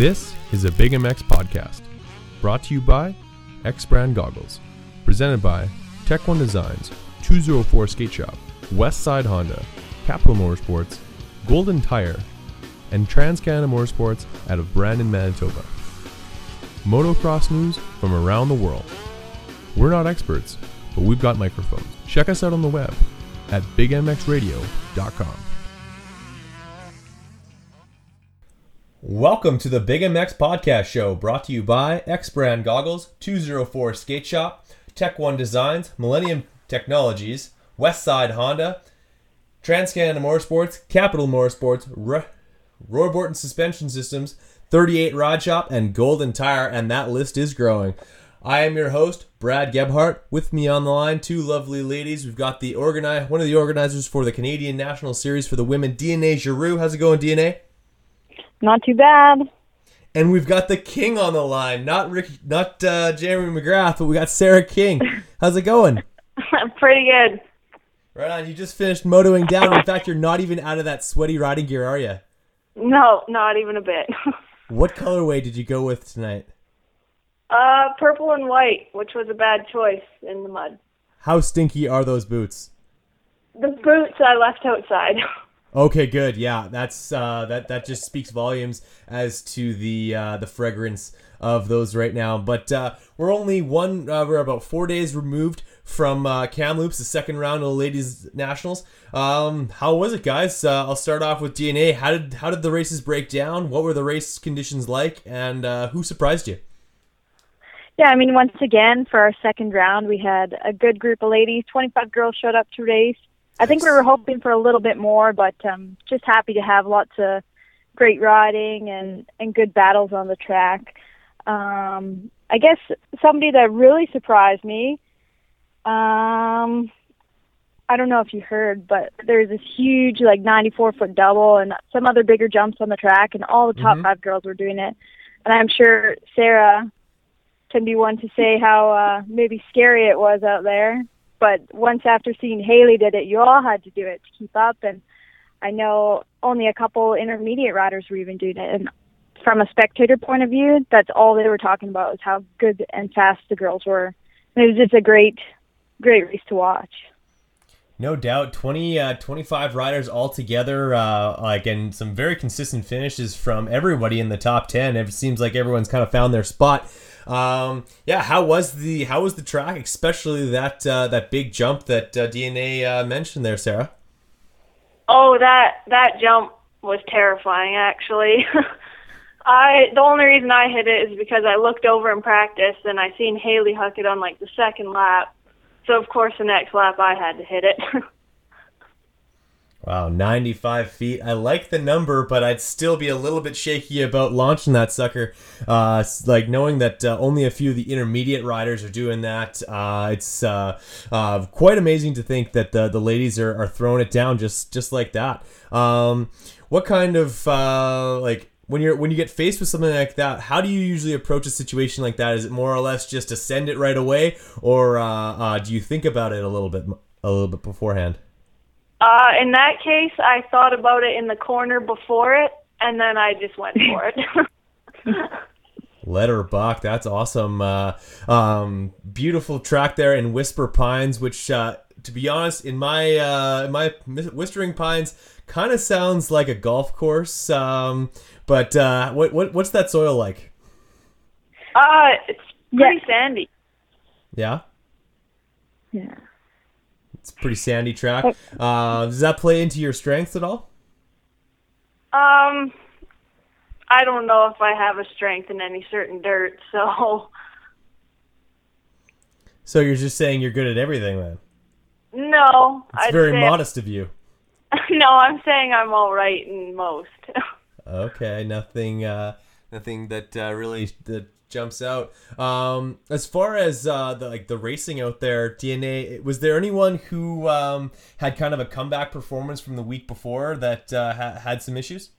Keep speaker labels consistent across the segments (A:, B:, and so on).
A: This is a Big MX podcast, brought to you by X Brand Goggles, presented by Tech One Designs, 204 Skate Shop, West Side Honda, Capital Motorsports, Golden Tire, and Trans Canada Motorsports out of Brandon, Manitoba. Motocross news from around the world. We're not experts, but we've got microphones. Check us out on the web at bigmxradio.com. Welcome to the Big MX Podcast Show, brought to you by X Brand Goggles, 204 Skate Shop, Tech One Designs, Millennium Technologies, West Side Honda, Trans Canada Motorsports, Capital Motorsports, R- Roy Borton Suspension Systems, 38 Rod Shop, and Golden Tire, and that list is growing. I am your host, Brad Gebhart. With me on the line, two lovely ladies. We've got the organi- one of the organizers for the Canadian National Series for the women, DNA Giroux. How's it going, DNA?
B: Not too bad.
A: And we've got the King on the line, not Rick, not uh, Jeremy McGrath, but we got Sarah King. How's it going?
B: Pretty good.
A: Right on. You just finished motoing down. In fact, you're not even out of that sweaty riding gear, are you?
B: No, not even a bit.
A: What colorway did you go with tonight?
B: uh, purple and white, which was a bad choice in the mud.
A: How stinky are those boots?
B: The boots I left outside.
A: Okay, good. Yeah, that's uh, that. That just speaks volumes as to the uh, the fragrance of those right now. But uh, we're only one. Uh, we're about four days removed from uh, Kamloops, the second round of the ladies nationals. Um, how was it, guys? Uh, I'll start off with DNA. How did how did the races break down? What were the race conditions like, and uh, who surprised you?
B: yeah, I mean, once again, for our second round, we had a good group of ladies. 25 girls showed up to race. I think we were hoping for a little bit more, but um, just happy to have lots of great riding and, and good battles on the track. Um, I guess somebody that really surprised me, um, I don't know if you heard, but there's this huge, like, 94 foot double and some other bigger jumps on the track, and all the top
A: Mhm.
B: five girls were doing it. And I'm sure Sarah can be one to say how uh, maybe scary it was out there. But once after seeing Haley did it, you all had to do it to keep up. And I know only a couple intermediate riders were even doing it. And from a spectator point of view, that's all they were talking about was how good and fast the girls were. And it was just a great, great race to watch.
A: No doubt, 20, uh, 25 riders all together, uh, like, and some very consistent finishes from everybody in the top 10. It seems like everyone's kind of found their spot. Um, yeah, how was the how was the track, especially that uh, that big jump that uh, DNA uh, mentioned there, Sarah?
B: Oh, that that jump was terrifying. Actually, I the only reason I hit it is because I looked over in practice and I seen Haley huck it on like the second lap. So of course the next lap I had to hit it.
A: Wow, 95 feet. I like the number, but I'd still be a little bit shaky about launching that sucker. Uh, like knowing that uh, only a few of the intermediate riders are doing that. Uh, it's uh, uh, quite amazing to think that the, the ladies are, are throwing it down just just like that. Um, what kind of uh, like when you're when you get faced with something like that, how do you usually approach a situation like that? Is it more or less just to send it right away, or do you think about it a little bit a little bit beforehand?
B: Uh, in that case, I thought about it in the corner before it, and then I just went for it.
A: Letter Buck, that's awesome. Uh, um, beautiful track there in Whisper Pines, which, uh, to be honest, in my uh, my Whispering Pines, kind of sounds like a golf course. Um, but uh, what, what what's that soil like?
B: uh, it's pretty sandy.
A: Yeah,
B: Yeah.
A: It's pretty sandy track. Uh, does that play into your strengths at all?
B: Um, I don't know if I have a strength in any certain dirt, so
A: So you're just saying you're good at everything then?
B: no.
A: It's
B: I'd
A: very modest of you.
B: no, I'm saying I'm all right in most.
A: Okay, nothing, uh, nothing that uh, really that jumps out. Um, as far as uh, the like the racing out there, DNA, was there anyone who um, had kind of a comeback performance from the week before that uh, ha- had some issues?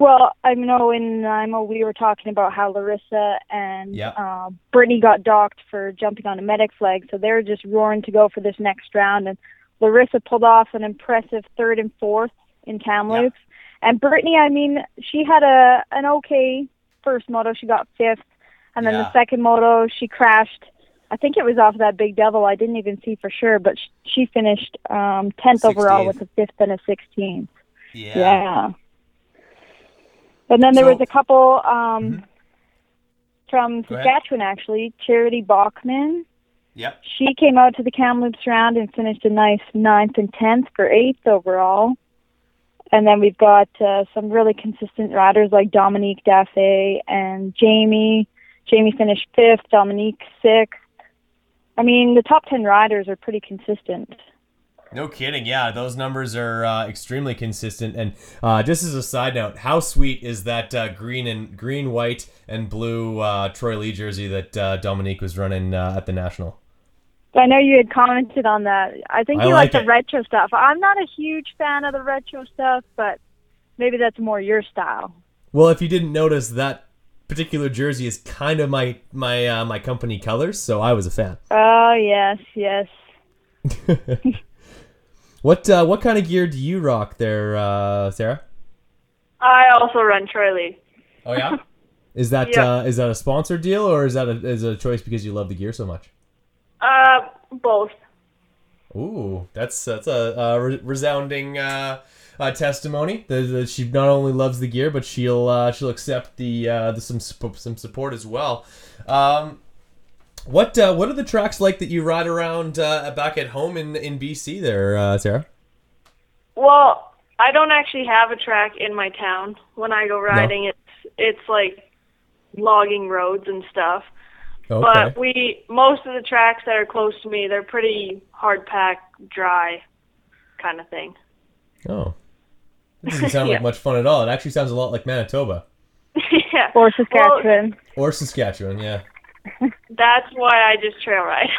B: well, I know in Nanaimo we were talking about how Larissa and
A: Yeah.
B: uh, Brittany got docked for jumping on a medic flag, so they were just roaring to go for this next round. And Larissa pulled off an impressive third and fourth in Kamloops. And Brittany, I mean, she had a an okay first moto. She got fifth, and then
A: Yeah.
B: the second moto she crashed. I think it was off that big devil. I didn't even see for sure, but she finished um, tenth overall with a fifth and a sixteenth.
A: Yeah.
B: Yeah. And then there
A: So-
B: was a couple um, from
A: Go ahead.
B: Saskatchewan, actually. Charity Bachman.
A: Yep.
B: She came out to the Kamloops round and finished a nice ninth and tenth for eighth overall. And then we've got uh, some really consistent riders like Dominique Daffé and Jamie. Jamie finished fifth, Dominique sixth. I mean, the top ten riders are pretty consistent.
A: No kidding. Yeah, those numbers are uh, extremely consistent. And uh, just as a side note, how sweet is that uh, green and green, white, and blue uh, Troy Lee jersey that uh, Dominique was running uh, at the national?
B: I know you had commented on that. I think
A: I
B: you
A: like
B: like, the retro stuff. I'm not a huge fan of the retro stuff, but maybe that's more your style.
A: Well, if you didn't notice, that particular jersey is kind of my my uh, my company colors, so I was a fan.
B: Oh yes, yes.
A: What uh, what kind of gear do you rock there, uh, Sarah?
C: I also run Troy Lee.
A: Oh yeah. Is that
C: Yeah.
A: uh, is that a sponsored deal or is that a, is it a choice because you love the gear so much?
C: Uh, both.
A: Ooh, that's that's a, a resounding uh, uh, testimony that, that she not only loves the gear, but she'll uh, she'll accept the, uh, the some some support as well. Um, what uh, what are the tracks like that you ride around uh, back at home in in BC there, uh, Sarah?
C: Well, I don't actually have a track in my town. When I go riding, it's it's like logging roads and stuff.
A: Okay.
C: But we most of the tracks that are close to me, they're pretty hard pack, dry, kind of thing.
A: oh, that doesn't sound like
C: Yeah.
A: much fun at all. It actually sounds a lot like Manitoba
C: yeah.
B: Or Saskatchewan.
A: or Saskatchewan. Yeah.
C: That's why I just trail ride.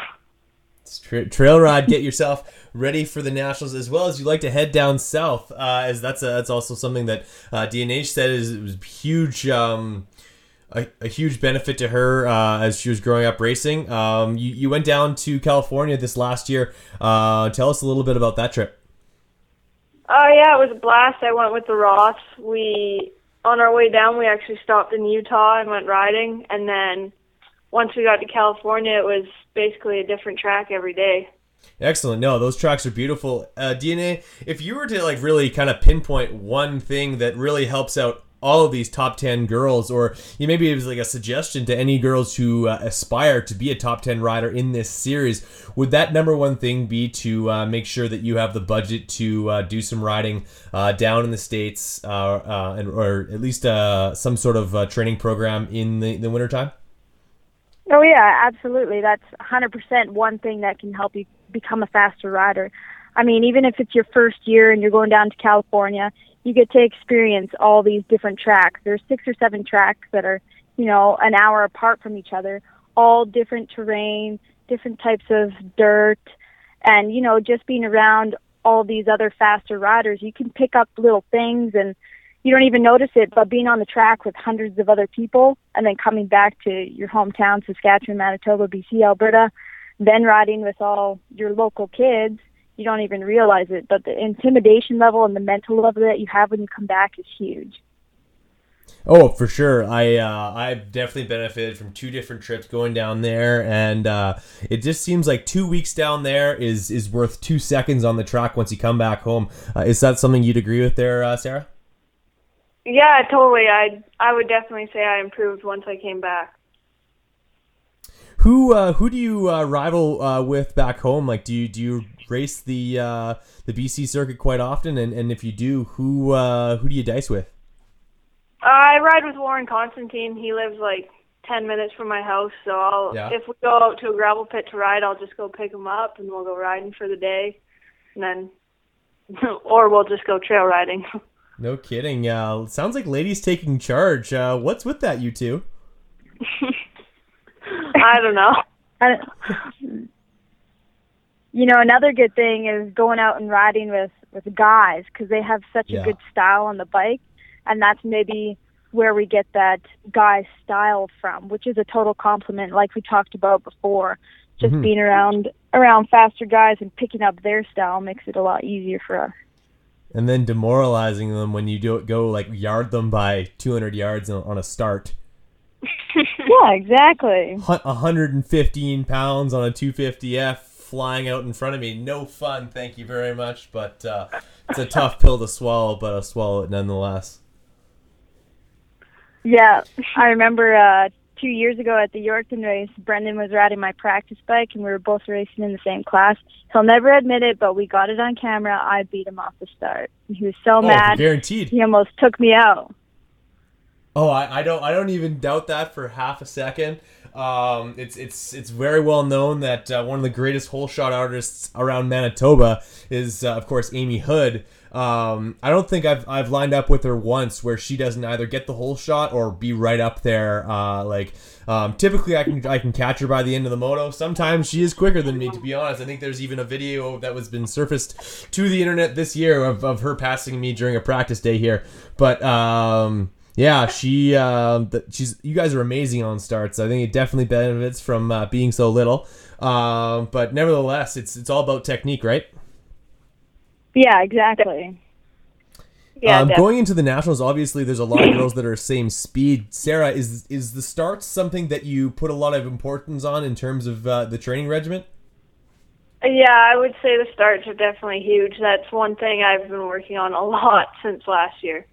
A: It's tra- trail ride. Get yourself ready for the nationals, as well as you like to head down south, uh, as that's a, that's also something that uh, DNH said is it was huge. Um, a, a huge benefit to her uh, as she was growing up racing. Um, you, you went down to California this last year. Uh, tell us a little bit about that trip.
C: Oh yeah, it was a blast. I went with the Roths. We on our way down, we actually stopped in Utah and went riding, and then once we got to California, it was basically a different track every day.
A: Excellent. No, those tracks are beautiful. Uh, DNA, if you were to like really kind of pinpoint one thing that really helps out all of these top 10 girls, or maybe it was like a suggestion to any girls who uh, aspire to be a top 10 rider in this series, would that number one thing be to uh, make sure that you have the budget to uh, do some riding uh, down in the States, uh, uh, and, or at least some sort of training program in the, the wintertime?
B: Oh yeah, absolutely. That's 100% one thing that can help you become a faster rider. I mean, even if it's your first year and you're going down to California, you get to experience all these different tracks. There's six or seven tracks that are, you know, an hour apart from each other, all different terrain, different types of dirt, and you know, just being around all these other faster riders, you can pick up little things and you don't even notice it, but being on the track with hundreds of other people and then coming back to your hometown, Saskatchewan, Manitoba, BC, Alberta, then riding with all your local kids, you don't even realize it. But the intimidation level and the mental level that you have when you come back is huge.
A: Oh, for sure. I uh, I've definitely benefited from two different trips going down there, and uh, it just seems like two weeks down there is is worth two seconds on the track once you come back home. Uh, is that something you'd agree with there, uh, Sarah?
C: Yeah, totally. I I would definitely say I improved once I came back.
A: Who uh, who do you uh, rival uh, with back home? Like, do you do you race the uh, the BC circuit quite often? And, and if you do, who uh, who do you dice with?
C: I ride with Warren Constantine. He lives like ten minutes from my house, so I'll
A: Yeah.
C: if we go out to a gravel pit to ride, I'll just go pick him up and we'll go riding for the day, and then or we'll just go trail riding.
A: No kidding. Uh, sounds like ladies taking charge. Uh, what's with that, you two?
C: I don't know.
B: And, you know, another good thing is going out and riding with with guys because they have such
A: Yeah.
B: a good style on the bike, and that's maybe where we get that guy style from, which is a total compliment, like we talked about before. Just
A: Mhm.
B: being around around faster guys and picking up their style makes it a lot easier for us.
A: and then demoralizing them when you do go like yard them by 200 yards on on a start.
B: Yeah, exactly.
A: Hu- 115 pounds on a 250F flying out in front of me. No fun, thank you very much. But uh, it's a tough pill to swallow, but I'll swallow it nonetheless.
B: Yeah, I remember uh, two years ago at the Yorkton race, Brendan was riding my practice bike, and we were both racing in the same class. He'll never admit it, but we got it on camera. I beat him off the start. He was so
A: Oh,
B: mad.
A: guaranteed.
B: He almost took me out.
A: Oh, I, I don't I don't even doubt that for half a second. Um, it's it's it's very well known that uh, one of the greatest hole shot artists around Manitoba is uh, of course Amy Hood. Um, I don't think I've I've lined up with her once where she doesn't either get the hole shot or be right up there. Uh, like um, typically I can I can catch her by the end of the moto. Sometimes she is quicker than me. To be honest, I think there's even a video that was been surfaced to the internet this year of, of her passing me during a practice day here. But um, yeah, she um, th- she's you guys are amazing on starts. I think it definitely benefits from uh, being so little. Um, but nevertheless, it's it's all about technique, right?
B: Yeah, exactly. Yeah,
A: um, going into the nationals, obviously, there's a lot of girls that are same speed. Sarah, is is the starts something that you put a lot of importance on in terms of uh, the training regimen?
C: Yeah, I would say the starts are definitely huge. That's one thing I've been working on a lot since last year.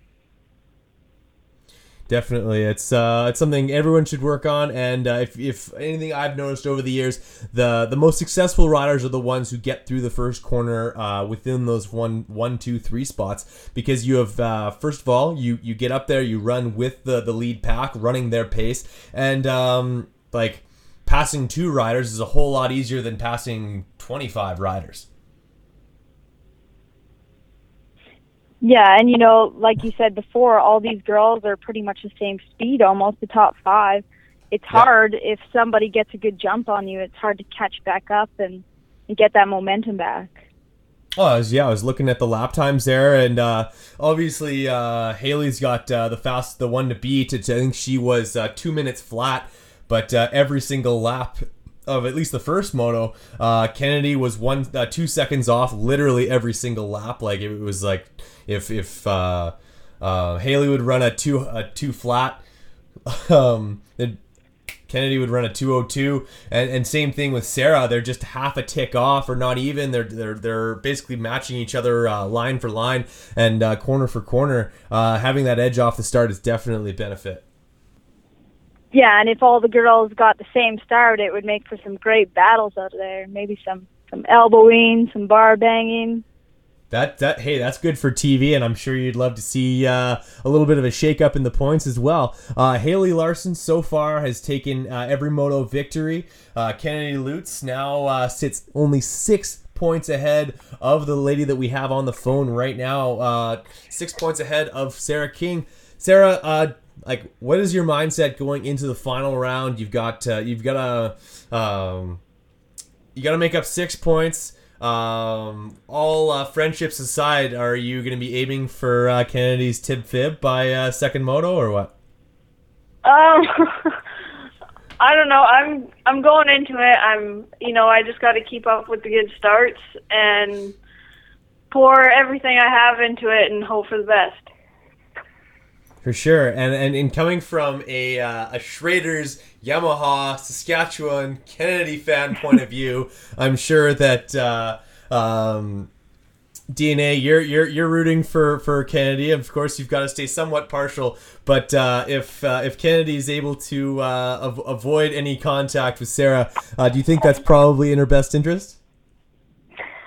A: Definitely, it's uh, it's something everyone should work on. And uh, if, if anything I've noticed over the years, the the most successful riders are the ones who get through the first corner uh, within those one one two three spots because you have uh, first of all you you get up there, you run with the the lead pack, running their pace, and um, like passing two riders is a whole lot easier than passing twenty five riders.
B: Yeah, and you know, like you said before, all these girls are pretty much the same speed, almost the top five. It's
A: Yeah.
B: hard if somebody gets a good jump on you. It's hard to catch back up and, and get that momentum back.
A: Oh, I was, yeah, I was looking at the lap times there, and uh, obviously uh, Haley's got uh, the fast, the one to beat. It's, I think she was uh, two minutes flat, but uh, every single lap of at least the first moto, uh, Kennedy was one, uh, two seconds off, literally every single lap. Like it was like if if uh, uh, Haley would run a two a two flat, um, then Kennedy would run a 202 and, and same thing with Sarah. They're just half a tick off or not even. They're they're, they're basically matching each other uh, line for line and uh, corner for corner. Uh, having that edge off the start is definitely a benefit.
B: Yeah, and if all the girls got the same start, it would make for some great battles out there. Maybe some some elbowing, some bar banging.
A: That that hey that's good for TV and I'm sure you'd love to see uh, a little bit of a shake up in the points as well uh, Haley Larson so far has taken uh, every moto victory uh, Kennedy Lutz now uh, sits only six points ahead of the lady that we have on the phone right now. Uh, six points ahead of Sarah King. Sarah, like, what is your mindset going into the final round? You've got you've got a um, you got to make up six points. Um, all uh, friendships aside, are you going to be aiming for uh, Kennedy's tib fib by uh, second moto or what?
C: Um, I don't know. I'm I'm going into it. I'm you know I just got to keep up with the good starts and pour everything I have into it and hope for the best.
A: For sure, and and in coming from a uh, a Schrader's Yamaha Saskatchewan Kennedy fan point of view, I'm sure that uh, um, DNA you're you're you're rooting for for Kennedy. Of course, you've got to stay somewhat partial, but uh, if uh, if Kennedy is able to uh, av- avoid any contact with Sarah, uh, do you think that's probably in her best interest?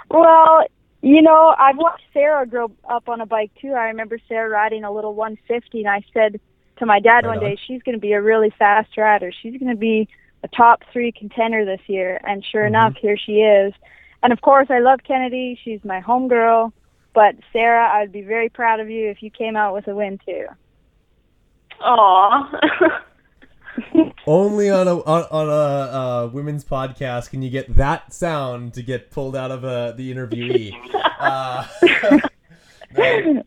B: Well, you know, I've watched Sarah grow up on a bike too. I remember Sarah riding a little 150, and I said to my dad
A: Right
B: one
A: on.
B: day, "She's going to be a really fast rider. She's going to be a top three contender this year." And sure mm-hmm. enough, here she is. And of course, I love Kennedy. She's my homegirl. But Sarah, I'd be very proud of you if you came out with a win too.
C: Aw.
A: Only on a on, on a uh, women's podcast can you get that sound to get pulled out of uh, the interviewee. Uh,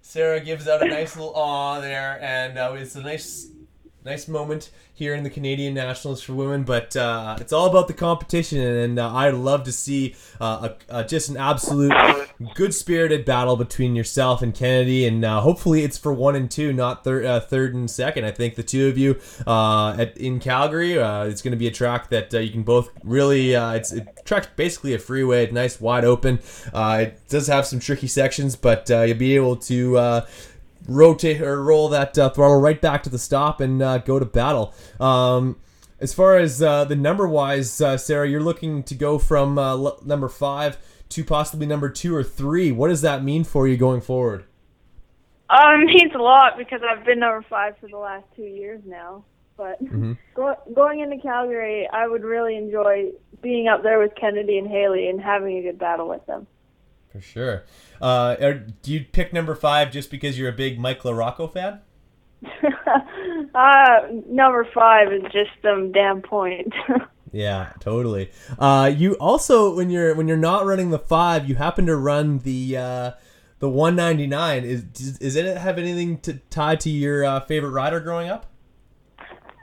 A: Sarah gives out a nice little aw there, and uh, it's a nice nice moment here in the Canadian Nationals for women, but uh, it's all about the competition, and uh, I'd love to see uh, a, just an absolute good spirited battle between yourself and Kennedy, and uh, hopefully it's for one and two, not thir- uh, third and second. I think the two of you uh, at, in Calgary, it's going to be a track that you can both really. it's it track's basically a freeway, nice wide open. it does have some tricky sections, but you'll be able to rotate or roll that uh, throttle right back to the stop and uh, go to battle. Um, as far as uh, the number wise, uh, Sarah, you're looking to go from uh, l- number five to possibly number two or three. What does that mean for you going forward?
C: Um, it means a lot because I've been number five for the last two years now. But mm-hmm. go, going into Calgary, I would really enjoy being up there with Kennedy and Haley and having a good battle with them.
A: For sure. Uh, are, do you pick number five just because you're a big Mike LaRocco fan?
C: uh, number five is just some damn point.
A: yeah, totally. Uh, you also when you're when you're not running the five, you happen to run the uh, the 199. Is is it have anything to tie to your uh, favorite rider growing up?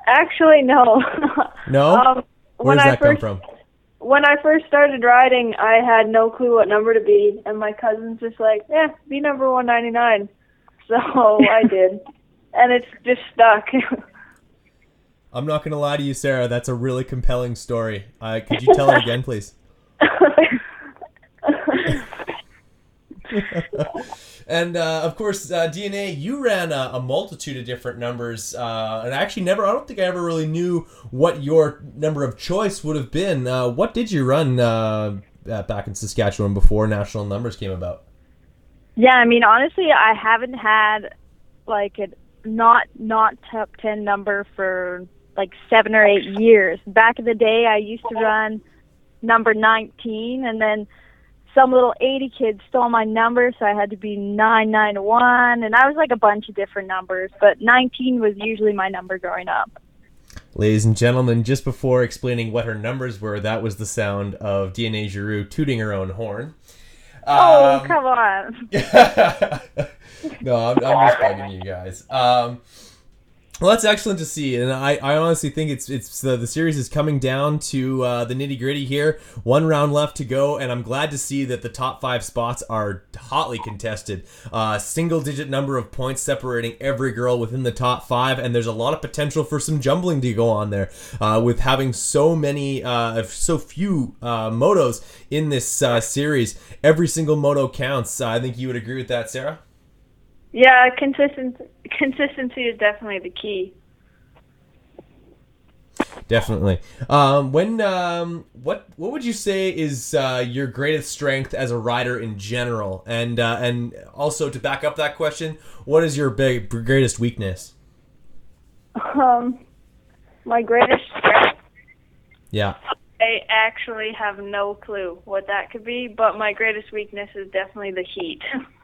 C: Actually, no.
A: no. Um, Where does that first, come from?
C: When I first started riding, I had no clue what number to be, and my cousin's just like, "Yeah, be number 199." So I did, and it's just stuck.
A: I'm not gonna lie to you, Sarah. That's a really compelling story. Uh, could you tell it again, please? And uh, of course, uh, DNA, you ran a, a, multitude of different numbers, uh, and I actually never, I don't think I ever really knew what your number of choice would have been. Uh, what did you run uh, back in Saskatchewan before national numbers came about?
B: Yeah, I mean, honestly, I haven't had like a not not top ten number for like seven or eight years. Back in the day, I used to run number 19, and then some little 80 kid stole my number, so I had to be 991, and I was like a bunch of different numbers, but 19 was usually my number growing up.
A: Ladies and gentlemen, just before explaining what her numbers were, that was the sound of DNA Giroux tooting her own horn.
B: Oh, um, come on.
A: no, I'm, I'm just bugging you guys. Um, well, that's excellent to see, and I, I honestly think it's it's the, the series is coming down to uh, the nitty gritty here. One round left to go, and I'm glad to see that the top five spots are hotly contested. Uh, single digit number of points separating every girl within the top five, and there's a lot of potential for some jumbling to go on there uh, with having so many, uh, so few uh, motos in this uh, series. Every single moto counts. I think you would agree with that, Sarah.
C: Yeah, consistency consistency is definitely the key.
A: Definitely. Um, when um, what what would you say is uh, your greatest strength as a rider in general, and uh, and also to back up that question, what is your big greatest weakness?
C: Um, my greatest strength.
A: Yeah.
C: I actually have no clue what that could be, but my greatest weakness is definitely the heat.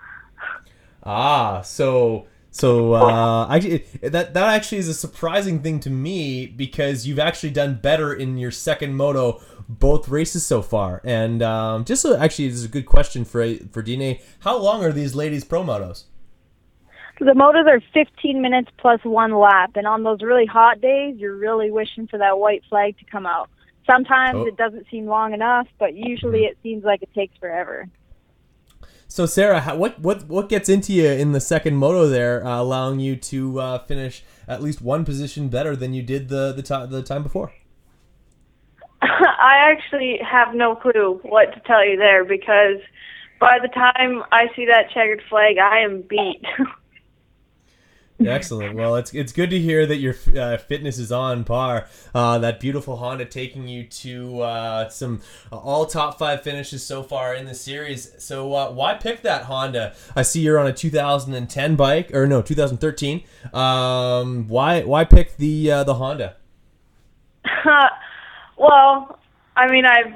A: Ah, so so uh, actually, that that actually is a surprising thing to me because you've actually done better in your second moto both races so far. And um, just so, actually, this is a good question for for DNA. How long are these ladies pro motos?
B: the motos are 15 minutes plus one lap, and on those really hot days, you're really wishing for that white flag to come out. Sometimes oh. it doesn't seem long enough, but usually mm-hmm. it seems like it takes forever.
A: So Sarah, what what what gets into you in the second moto there, uh, allowing you to uh, finish at least one position better than you did the the, the time before?
C: I actually have no clue what to tell you there because by the time I see that checkered flag, I am beat.
A: Excellent. Well, it's it's good to hear that your uh, fitness is on par. Uh, that beautiful Honda taking you to uh, some uh, all top five finishes so far in the series. So uh, why pick that Honda? I see you're on a 2010 bike, or no, 2013. Um, why why pick the uh, the Honda?
C: well, I mean, I've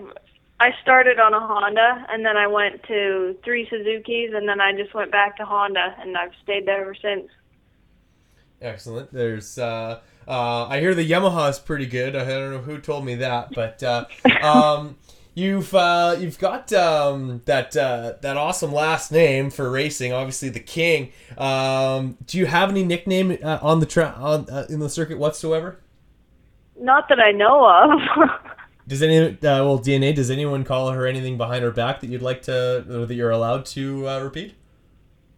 C: I started on a Honda, and then I went to three Suzuki's, and then I just went back to Honda, and I've stayed there ever since.
A: Excellent. There's uh, uh, I hear the Yamaha is pretty good. I don't know who told me that, but uh, um, you've uh, you've got um, that uh, that awesome last name for racing. Obviously, the King. Um, do you have any nickname uh, on the tra- on uh, in the circuit whatsoever?
C: Not that I know of.
A: Does any uh, well DNA? Does anyone call her anything behind her back that you'd like to or that you're allowed to uh, repeat?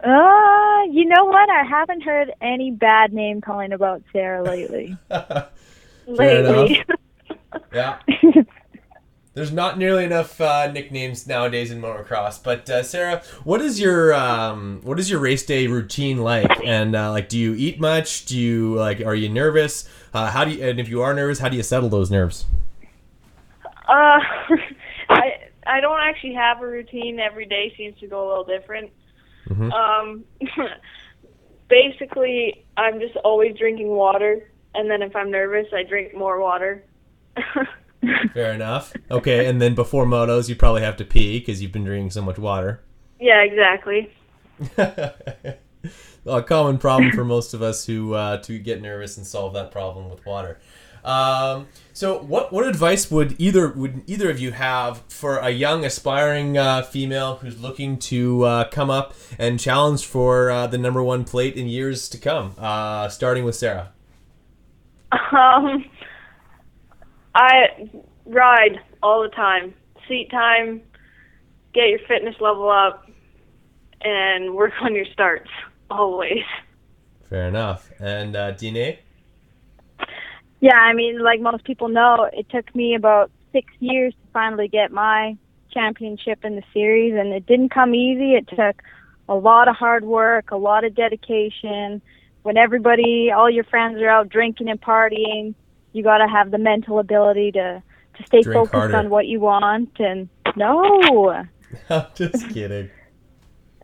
B: Uh, you know what? I haven't heard any bad name calling about Sarah lately.
C: lately.
A: Yeah. There's not nearly enough uh, nicknames nowadays in motocross. But uh, Sarah, what is your um, what is your race day routine like? And uh, like, do you eat much? Do you like? Are you nervous? Uh, how do you? And if you are nervous, how do you settle those nerves?
C: Uh, I I don't actually have a routine. Every day seems to go a little different.
A: Mhm.
C: Um, basically, I'm just always drinking water, and then if I'm nervous, I drink more water.
A: Fair enough. Okay, and then before motos, you probably have to pee because you've been drinking so much water.
C: yeah, exactly.
A: a common problem for most of us who uh, to get nervous and solve that problem with water. Um, so, what what advice would either would either of you have for a young aspiring uh, female who's looking to uh, come up and challenge for uh, the number one plate in years to come? Uh, starting with Sarah.
C: Um, I ride all the time. Seat time, get your fitness level up, and work on your starts always.
A: Fair enough. And uh, DNA.
B: Yeah, I mean, like most people know, it took me about six years to finally get my championship in the series, and it didn't come easy. It took a lot of hard work, a lot of dedication. When everybody, all your friends are out drinking and partying, you got to have the mental ability to to stay
A: Drink
B: focused
A: harder.
B: on what you want. And no,
A: I'm just kidding.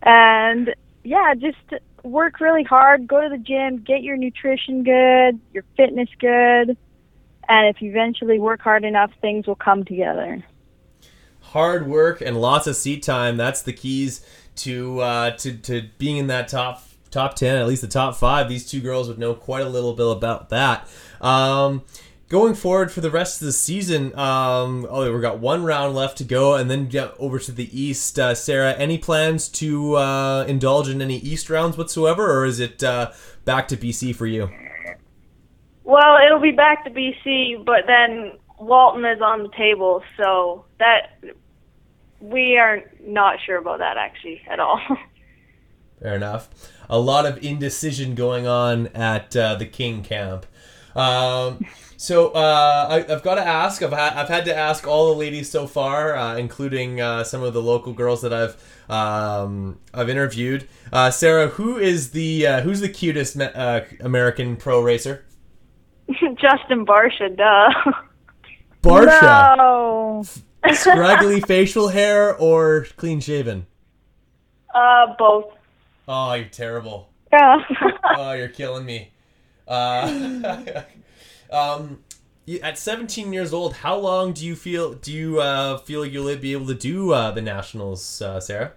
B: and yeah, just work really hard, go to the gym, get your nutrition good, your fitness good, and if you eventually work hard enough, things will come together.
A: hard work and lots of seat time. That's the keys to uh, to to being in that top top ten, at least the top five. These two girls would know quite a little bit about that. Um, going forward for the rest of the season, um, oh, we've got one round left to go, and then get over to the east. Uh, Sarah, any plans to uh, indulge in any east rounds whatsoever, or is it uh, back to BC for you?
C: Well, it'll be back to BC, but then Walton is on the table, so that we are not sure about that actually at all.
A: Fair enough. A lot of indecision going on at uh, the King camp. Um, so uh, I, I've got to ask. I've, ha- I've had to ask all the ladies so far, uh, including uh, some of the local girls that I've um, I've interviewed. Uh, Sarah, who is the uh, who's the cutest me- uh, American pro racer?
C: Justin Barcia, duh.
A: Barsha,
B: No.
A: scraggly facial hair or clean shaven?
C: Uh, both.
A: Oh, you're terrible.
B: Yeah.
A: oh, you're killing me. Uh, um, at 17 years old, how long do you feel? Do you uh, feel you'll be able to do uh, the nationals, uh, Sarah?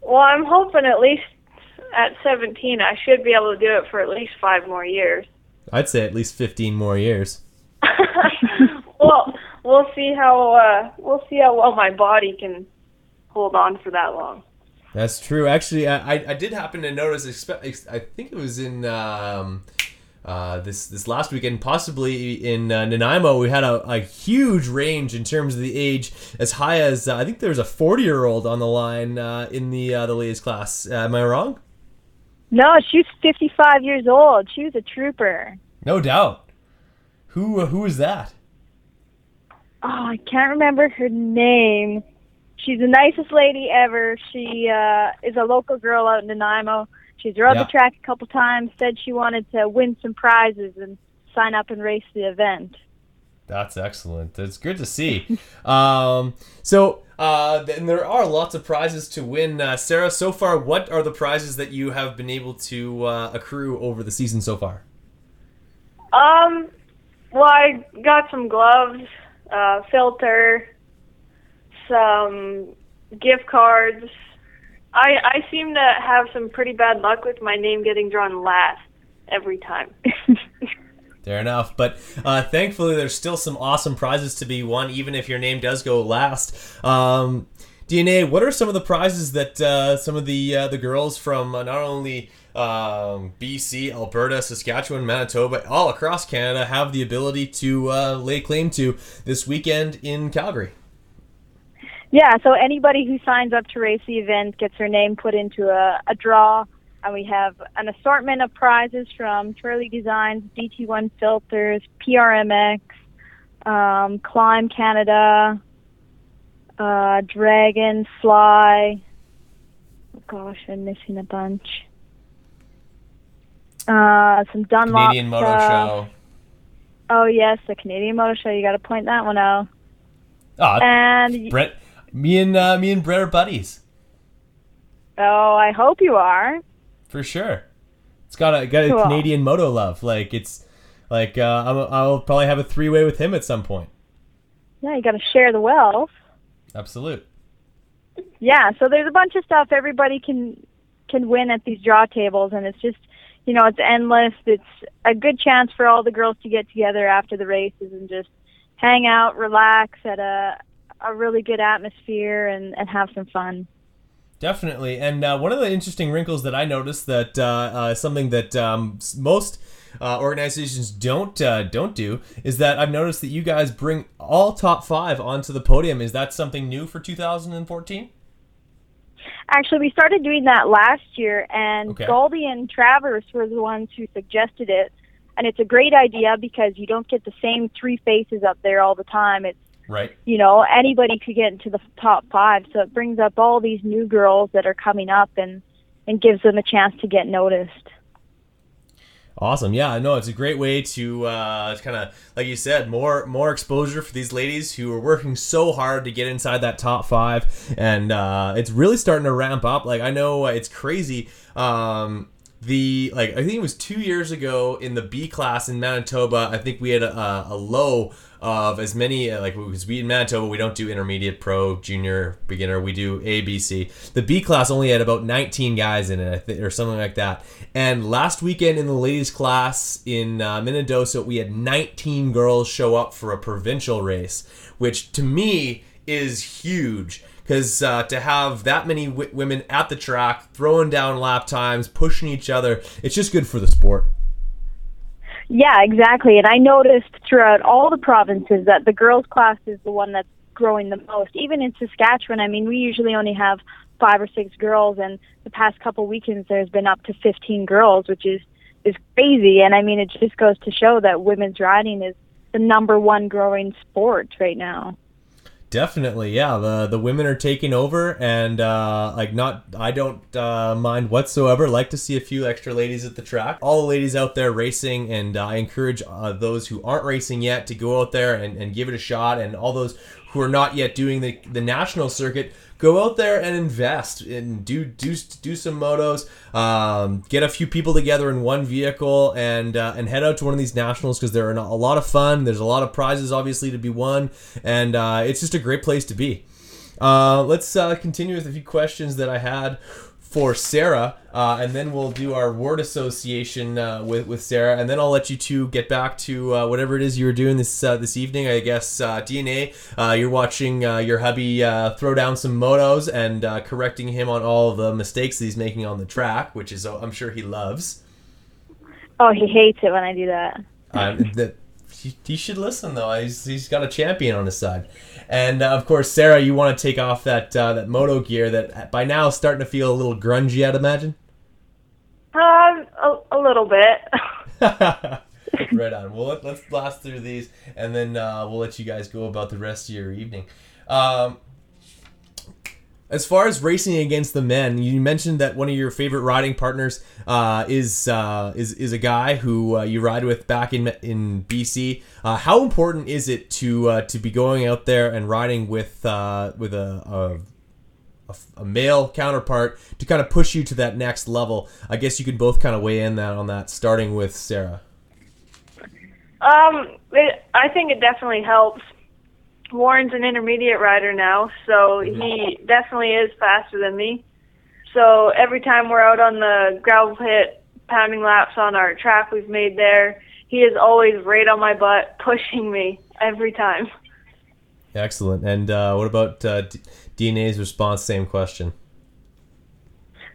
C: Well, I'm hoping at least at 17 I should be able to do it for at least five more years.
A: I'd say at least 15 more years.
C: well, we'll see how uh, we'll see how well my body can hold on for that long.
A: That's true. Actually, I, I, did happen to notice. I think it was in um, uh, this this last weekend, possibly in uh, Nanaimo. We had a, a huge range in terms of the age, as high as uh, I think there was a 40 year old on the line uh, in the uh, the ladies class. Uh, am I wrong?
B: no, she's 55 years old. She was a trooper.
A: No doubt. Who who is that?
B: Oh, I can't remember her name. She's the nicest lady ever. She uh, is a local girl out in Nanaimo. She's rode
A: Yeah.
B: the track a couple times. Said she wanted to win some prizes and sign up and race the event.
A: That's excellent. That's good to see. um, so, uh, and there are lots of prizes to win. Uh, Sarah, so far, what are the prizes that you have been able to uh, accrue over the season so far?
C: Um, well, I got some gloves, uh, filter, some gift cards. I I seem to have some pretty bad luck with my name getting drawn last every time.
A: Fair enough, but uh, thankfully there's still some awesome prizes to be won, even if your name does go last. Um, DNA, what are some of the prizes that uh, some of the uh, the girls from uh, not only um, BC, Alberta, Saskatchewan, Manitoba, all across Canada have the ability to uh, lay claim to this weekend in Calgary?
B: Yeah, so anybody who signs up to race the event gets their name put into a, a draw and we have an assortment of prizes from Twirly Designs, DT1 Filters, PRMX, um, Klim Canada, uh, Dragon, Fly. Oh gosh, I'm missing a bunch. Uh, some Dunlop
A: Canadian Moto. Show.
B: Oh yes, the Canadian Motor Show. You got to point that one out.
A: Ah,
B: And
A: Brett, me and uh, me and Brett are buddies
B: oh, I hope you are.
A: for sure. It's got a got a
B: Cool.
A: Canadian moto love. Like it's like uh, I'm, I'll probably have a three way with him at some point.
B: Yeah, you got to share the wealth.
A: Absolute.
B: Yeah, so there's a bunch of stuff everybody can can win at these draw tables, and it's just you know it's endless. It's a good chance for all the girls to get together after the races and just hang out, relax at a a really good atmosphere, and and have some fun.
A: Definitely, and uh, one of the interesting wrinkles that I noticed that uh, uh, something that um, most uh, organizations don't uh, don't do is that I've noticed that you guys bring all top five onto the podium. Is that something new for 2014?
B: Actually, we started doing that last year, and
A: Okay.
B: Goldie and Travers were the ones who suggested it. And it's a great idea because you don't get the same three faces up there all the time. It's
A: Right.
B: you know, anybody could get into the top five. So it brings up all these new girls that are coming up and, and gives them a chance to get noticed.
A: Awesome. Yeah, no, it's a great way to uh, kind of, like you said, more more exposure for these ladies who are working so hard to get inside that top five, and uh, it's really starting to ramp up. Like I know it's crazy. Um, the like I think it was two years ago in the B class in Manitoba. I think we had a, a low of as many uh, like because we in Manitoba we don't do intermediate, pro, junior, beginner. We do A, B, C. The B class only had about 19 guys in it, I think, or something like that. And last weekend in the ladies class in uh, Minnedosa, we had 19 girls show up for a provincial race, which to me is huge because uh, to have that many w- women at the track throwing down lap times pushing each other it's just good for the sport
B: Yeah, exactly. And I noticed throughout all the provinces that the girls' class is the one that's growing the most. Even in Saskatchewan, I mean, we usually only have five or six girls, and the past couple weekends there's been up to 15 girls, which is is crazy. And I mean, it just goes to show that women's riding is the number one growing sport right now.
A: Definitely, yeah. The the women are taking over, and uh, like not, I don't uh, mind whatsoever. Like to see a few extra ladies at the track. All the ladies out there racing, and uh, I encourage uh, those who aren't racing yet to go out there and, and give it a shot. And all those who are not yet doing the, the national circuit, go out there and invest and do do do some motos. Um, get a few people together in one vehicle and uh, and head out to one of these nationals because they're a lot of fun. There's a lot of prizes obviously to be won, and uh, it's just a great place to be. Uh, let's uh, continue with a few questions that I had for Sarah, uh, and then we'll do our word association uh, with with Sarah, and then I'll let you two get back to uh, whatever it is you were doing this uh, this evening. I guess uh, DNA, uh, you're watching uh, your hubby uh, throw down some motos and uh, correcting him on all of the mistakes that he's making on the track, which is uh, I'm sure he loves.
B: Oh, he hates it when I do that.
A: Um, that he, he should listen though. He's, he's got a champion on his side, and uh, of course, Sarah, you want to take off that uh, that moto gear that by now is starting to feel a little grungy. I'd imagine.
C: Um, a, a little bit.
A: right on. Well, let, let's blast through these, and then uh, we'll let you guys go about the rest of your evening. Um, as far as racing against the men, you mentioned that one of your favorite riding partners uh, is uh, is is a guy who uh, you ride with back in in BC. Uh, how important is it to uh, to be going out there and riding with uh, with a, a a, male counterpart to kind of push you to that next level? I guess you could both kind of weigh in that on that, starting with Sarah.
C: Um, it, I think it definitely helps. Warren's an intermediate rider now, so he definitely is faster than me. So every time we're out on the gravel pit pounding laps on our track we've made there, he is always right on my butt, pushing me every time.
A: Excellent. And uh, what about uh, D- DNA's response? Same question.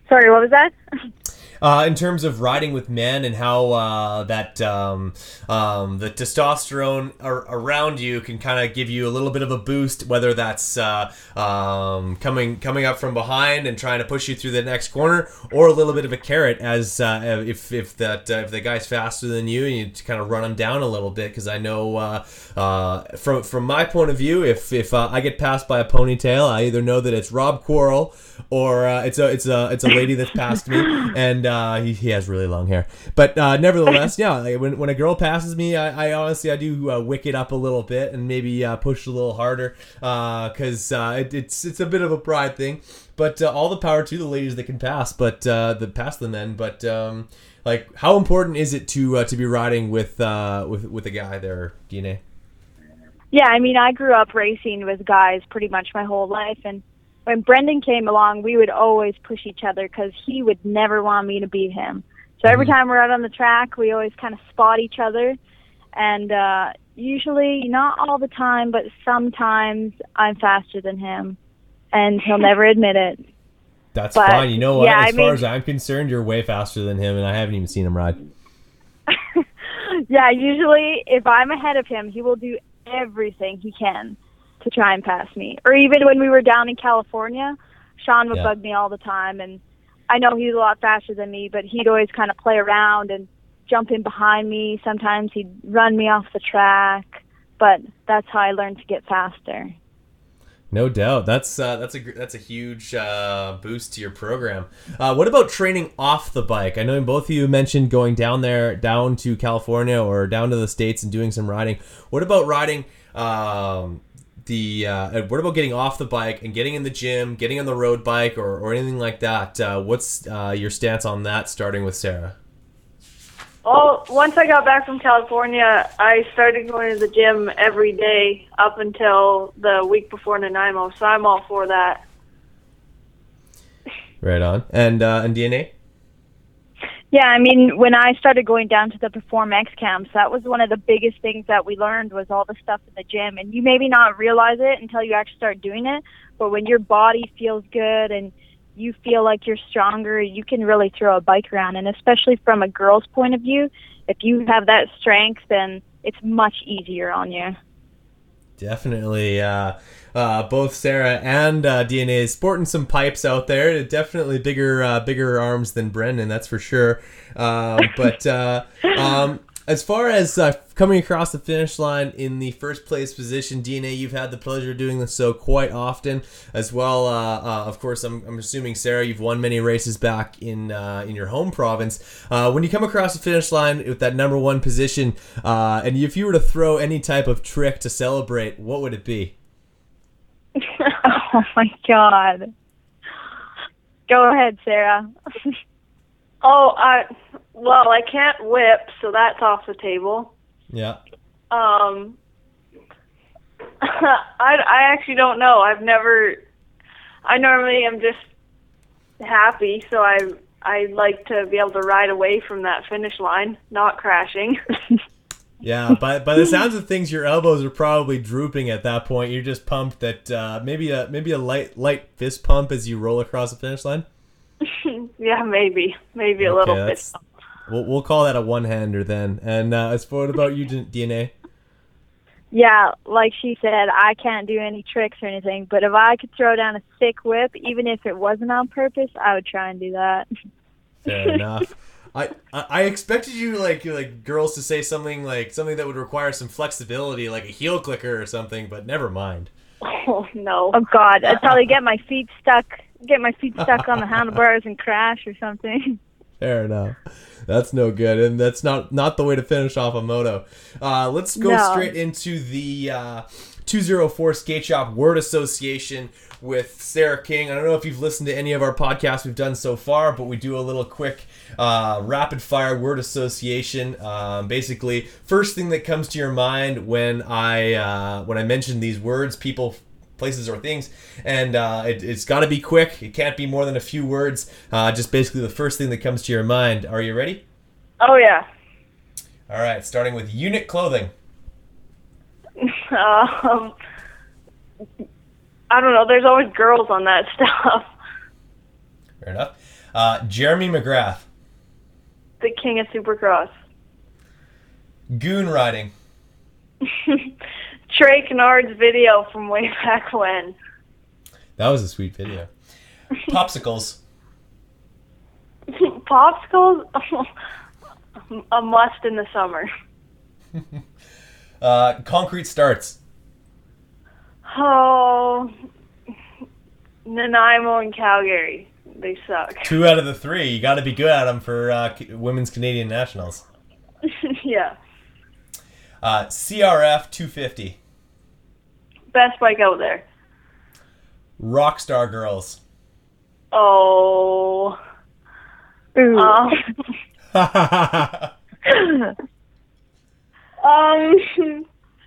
B: Sorry, what was that?
A: uh, in terms of riding with men and how uh, that um, um, the testosterone ar- around you can kind of give you a little bit of a boost, whether that's uh, um, coming coming up from behind and trying to push you through the next corner, or a little bit of a carrot as uh, if if that uh, if the guy's faster than you and you kind of run him down a little bit. Because I know uh, from from my point of view, if if I get passed by a ponytail, I either know that it's Rob Quarrel or it's a it's a it's a lady that's passed me and uh, he, he has really long hair. But uh, nevertheless, yeah, like when, when a girl passes me, I, I honestly I do uh, wick it up a little bit and maybe uh, push a little harder because uh, it, it's it's a bit of a pride thing. But uh, all the power to the ladies that can pass, but the pass the men. But um, like, how important is it to to be riding with with with a guy there, DNA?
B: Yeah, I mean, I grew up racing with guys pretty much my whole life, and when Brendan came along, we would always push each other because he would never want me to beat him. So every mm-hmm. time we're out on the track, we always kind of spot each other. And uh, usually, not all the time, but sometimes I'm faster than him. And he'll never admit it.
A: That's but, fine. You know what? Yeah, as I far mean, as I'm concerned, you're way faster than him, and I haven't even seen him ride.
B: yeah, usually, if I'm ahead of him, he will do everything he can to try and pass me. Or even when we were down in California, Sean would yeah. bug me all the time, and I know he's a lot faster than me, but he'd always kind of play around and jump in behind me. Sometimes he'd run me off the track, but that's how I learned to get faster.
A: No doubt, that's uh, that's a that's a huge uh, boost to your program. Uh, what about training off the bike? I know both of you mentioned going down there, down to California or down to the states and doing some riding. What about riding um, the uh, what about getting off the bike and getting in the gym, getting on the road bike, or, or anything like that? Uh, what's uh, your stance on that? Starting with Sarah.
C: Well, once I got back from California, I started going to the gym every day up until the week before Nanaimo. So I'm all for that.
A: Right on. And uh, and DNA.
B: Yeah, I mean, when I started going down to the Perform X camps, that was one of the biggest things that we learned was all the stuff in the gym. And you maybe not realize it until you actually start doing it, but when your body feels good and you feel like you're stronger, you can really throw a bike around. And especially from a girl's point of view, if you have that strength, then it's much easier on you.
A: Definitely. Uh, uh, both Sarah and uh, DNA sporting some pipes out there. Definitely bigger, uh, bigger arms than Brendan, that's for sure. Um, but uh, um, as far as uh, coming across the finish line in the first place position, DNA, you've had the pleasure of doing this so quite often as well. Uh, of course, I'm, I'm, assuming Sarah, you've won many races back in in your home province. when you come across the finish line with that number one position, and if you were to throw any type of trick to celebrate, what would it be?
B: oh my god. Go ahead, Sarah.
C: oh, I well, I can't whip, so that's off the table.
A: Yeah.
C: Um I I actually don't know. I've never I normally am just happy, so I I like to be able to ride away from that finish line, not crashing.
A: Yeah, by by the sounds of things, your elbows are probably drooping at that point. You're just pumped that uh, maybe a maybe a light light fist pump as you roll across the finish line.
C: yeah, maybe maybe a okay, little bit.
A: We'll we'll call that a one hander then. And uh, as for what about you, DNA?
B: Yeah, like she said, I can't do any tricks or anything. But if I could throw down a sick whip, even if it wasn't on purpose, I would try and do that.
A: Fair enough. I, I expected you like like girls to say something like something that would require some flexibility, like a heel clicker or something, but never mind.
C: Oh no!
B: Oh God! I'd probably get my feet stuck, get my feet stuck on the handlebars and crash or something.
A: Fair enough. That's no good, and that's not not the way to finish off a moto. Uh, let's go no. straight into the uh, 204 Skate Shop Word Association with Sarah King. I don't know if you've listened to any of our podcasts we've done so far, but we do a little quick uh, rapid fire word association. Um, basically, first thing that comes to your mind when I uh, when I mention these words, people, places, or things, and uh, it, has got to be quick. It can't be more than a few words. Uh, just basically the first thing that comes to your mind. Are you ready?
C: Oh yeah.
A: All right, starting with unit clothing.
C: Um, I don't know. There's always girls on that stuff.
A: Fair enough. Uh, Jeremy McGrath.
C: The king of Supercross.
A: Goon riding.
C: Trey Canard's video from way back when.
A: That was a sweet video. Popsicles.
C: Popsicles, a must in the summer.
A: Uh, concrete starts.
C: Oh, Nanaimo and Calgary. They suck.
A: Two out of the three. You got to be good at them for uh, women's Canadian nationals.
C: yeah.
A: Uh, CRF 250.
C: Best bike out there.
A: Rockstar girls.
C: Oh.
B: Ooh.
C: Um, um,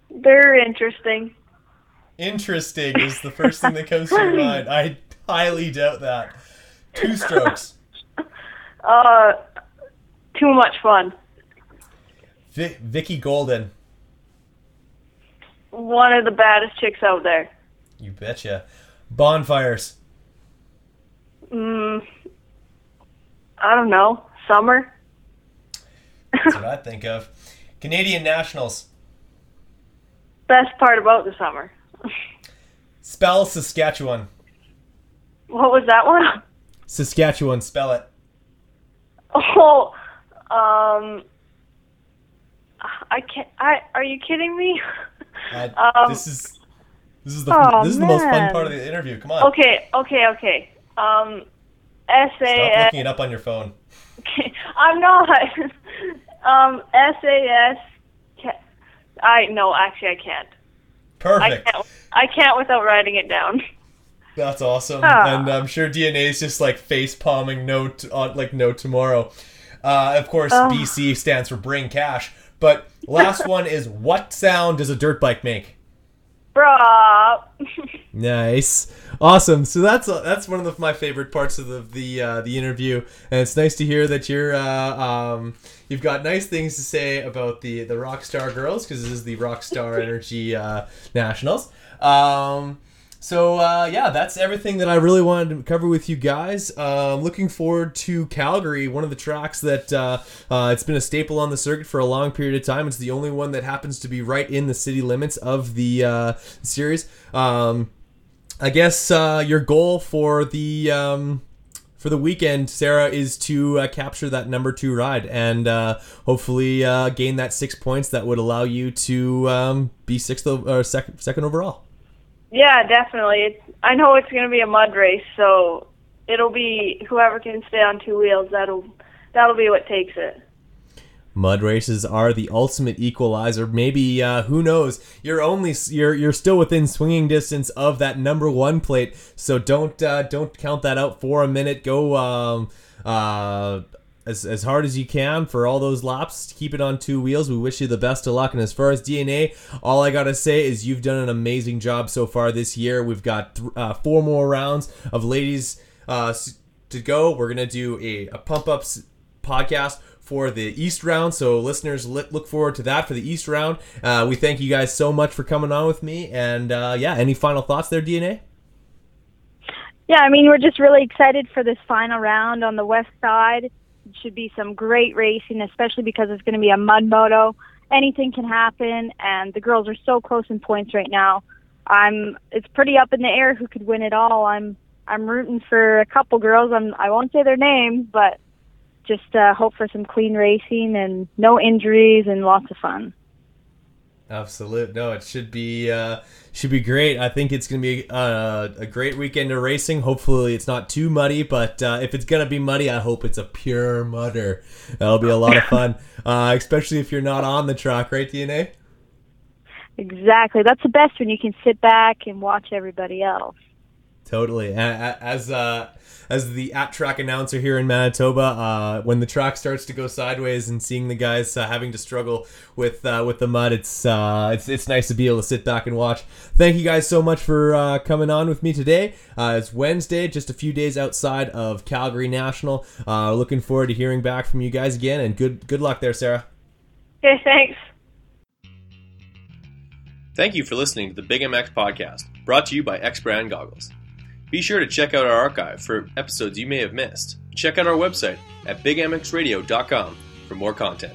C: they're interesting.
A: Interesting is the first thing that comes to your mind. I highly doubt that. Two strokes.
C: Uh, too much fun.
A: Vi- Vicki Golden.
C: One of the baddest chicks out there.
A: You betcha. Bonfires.
C: Mm, I don't know. Summer.
A: That's what I think of. Canadian nationals.
C: Best part about the summer.
A: Spell Saskatchewan.
C: What was that one?
A: Saskatchewan. Spell it.
C: Oh, um, I can't. I are you kidding me?
A: Uh,
C: Um,
A: this is this is the
B: Aw,
A: this is the most fun part of the interview. Come on.
C: Okay, okay, okay. Um,
A: Stop looking it up on your phone.
C: Okay, I'm not. um, SAS. I no, actually, I can't. I
A: Perfect.
C: can't. I can't without writing it down.
A: That's awesome.
B: Ah.
A: And I'm sure DNA is just like face palming no t- on like no tomorrow. Uh, of course,
B: Ah.
A: BC stands for bring cash. But last one is what sound does a dirt bike make?
C: Bruh.
A: Nice, awesome. So that's uh, that's one of the, my favorite parts of the the, uh, the interview, and it's nice to hear that you're uh, um, you've got nice things to say about the the Rockstar Girls because this is the Rockstar Energy uh, Nationals. Um, so uh, yeah, that's everything that I really wanted to cover with you guys. Um, looking forward to Calgary, one of the tracks that uh, uh, it's been a staple on the circuit for a long period of time. It's the only one that happens to be right in the city limits of the uh, series. Um, I guess uh, your goal for the um, for the weekend, Sarah, is to uh, capture that number two ride and uh, hopefully uh, gain that six points that would allow you to um, be sixth or second second overall.
C: Yeah, definitely. It's, I know it's going to be a mud race, so it'll be whoever can stay on two wheels. That'll that'll be what takes it.
A: Mud races are the ultimate equalizer. Maybe uh, who knows? You're only you're you're still within swinging distance of that number one plate, so don't uh, don't count that out for a minute. Go um, uh, as as hard as you can for all those laps. Keep it on two wheels. We wish you the best of luck. And as far as DNA, all I gotta say is you've done an amazing job so far this year. We've got th- uh, four more rounds of ladies uh, to go. We're gonna do a, a pump ups podcast for the East round. So listeners, look forward to that for the East round. Uh, we thank you guys so much for coming on with me. And uh, yeah, any final thoughts there, DNA?
B: Yeah, I mean, we're just really excited for this final round on the west side. Should be some great racing, especially because it's going to be a mud moto. Anything can happen, and the girls are so close in points right now. I'm. It's pretty up in the air who could win it all. I'm. I'm rooting for a couple girls. I'm. I won't say their names, but just uh, hope for some clean racing and no injuries and lots of fun.
A: Absolute. No, it should be uh, should be great. I think it's gonna be uh, a great weekend of racing. Hopefully, it's not too muddy, but uh, if it's gonna be muddy, I hope it's a pure mudder. That'll be a lot of fun, uh, especially if you're not on the track, right, DNA?
B: Exactly. That's the best when you can sit back and watch everybody else.
A: Totally. A- a- As uh, as the at track announcer here in Manitoba, uh, when the track starts to go sideways and seeing the guys uh, having to struggle with uh, with the mud, it's uh, it's it's nice to be able to sit back and watch. Thank you guys so much for uh, coming on with me today. Uh, it's Wednesday, just a few days outside of Calgary National. Uh, looking forward to hearing back from you guys again, and good good luck there, Sarah.
C: Okay, thanks.
A: Thank you for listening to the Big MX podcast, brought to you by X Brand Goggles. Be sure to check out our archive for episodes you may have missed. Check out our website at bigmxradio.com for more content.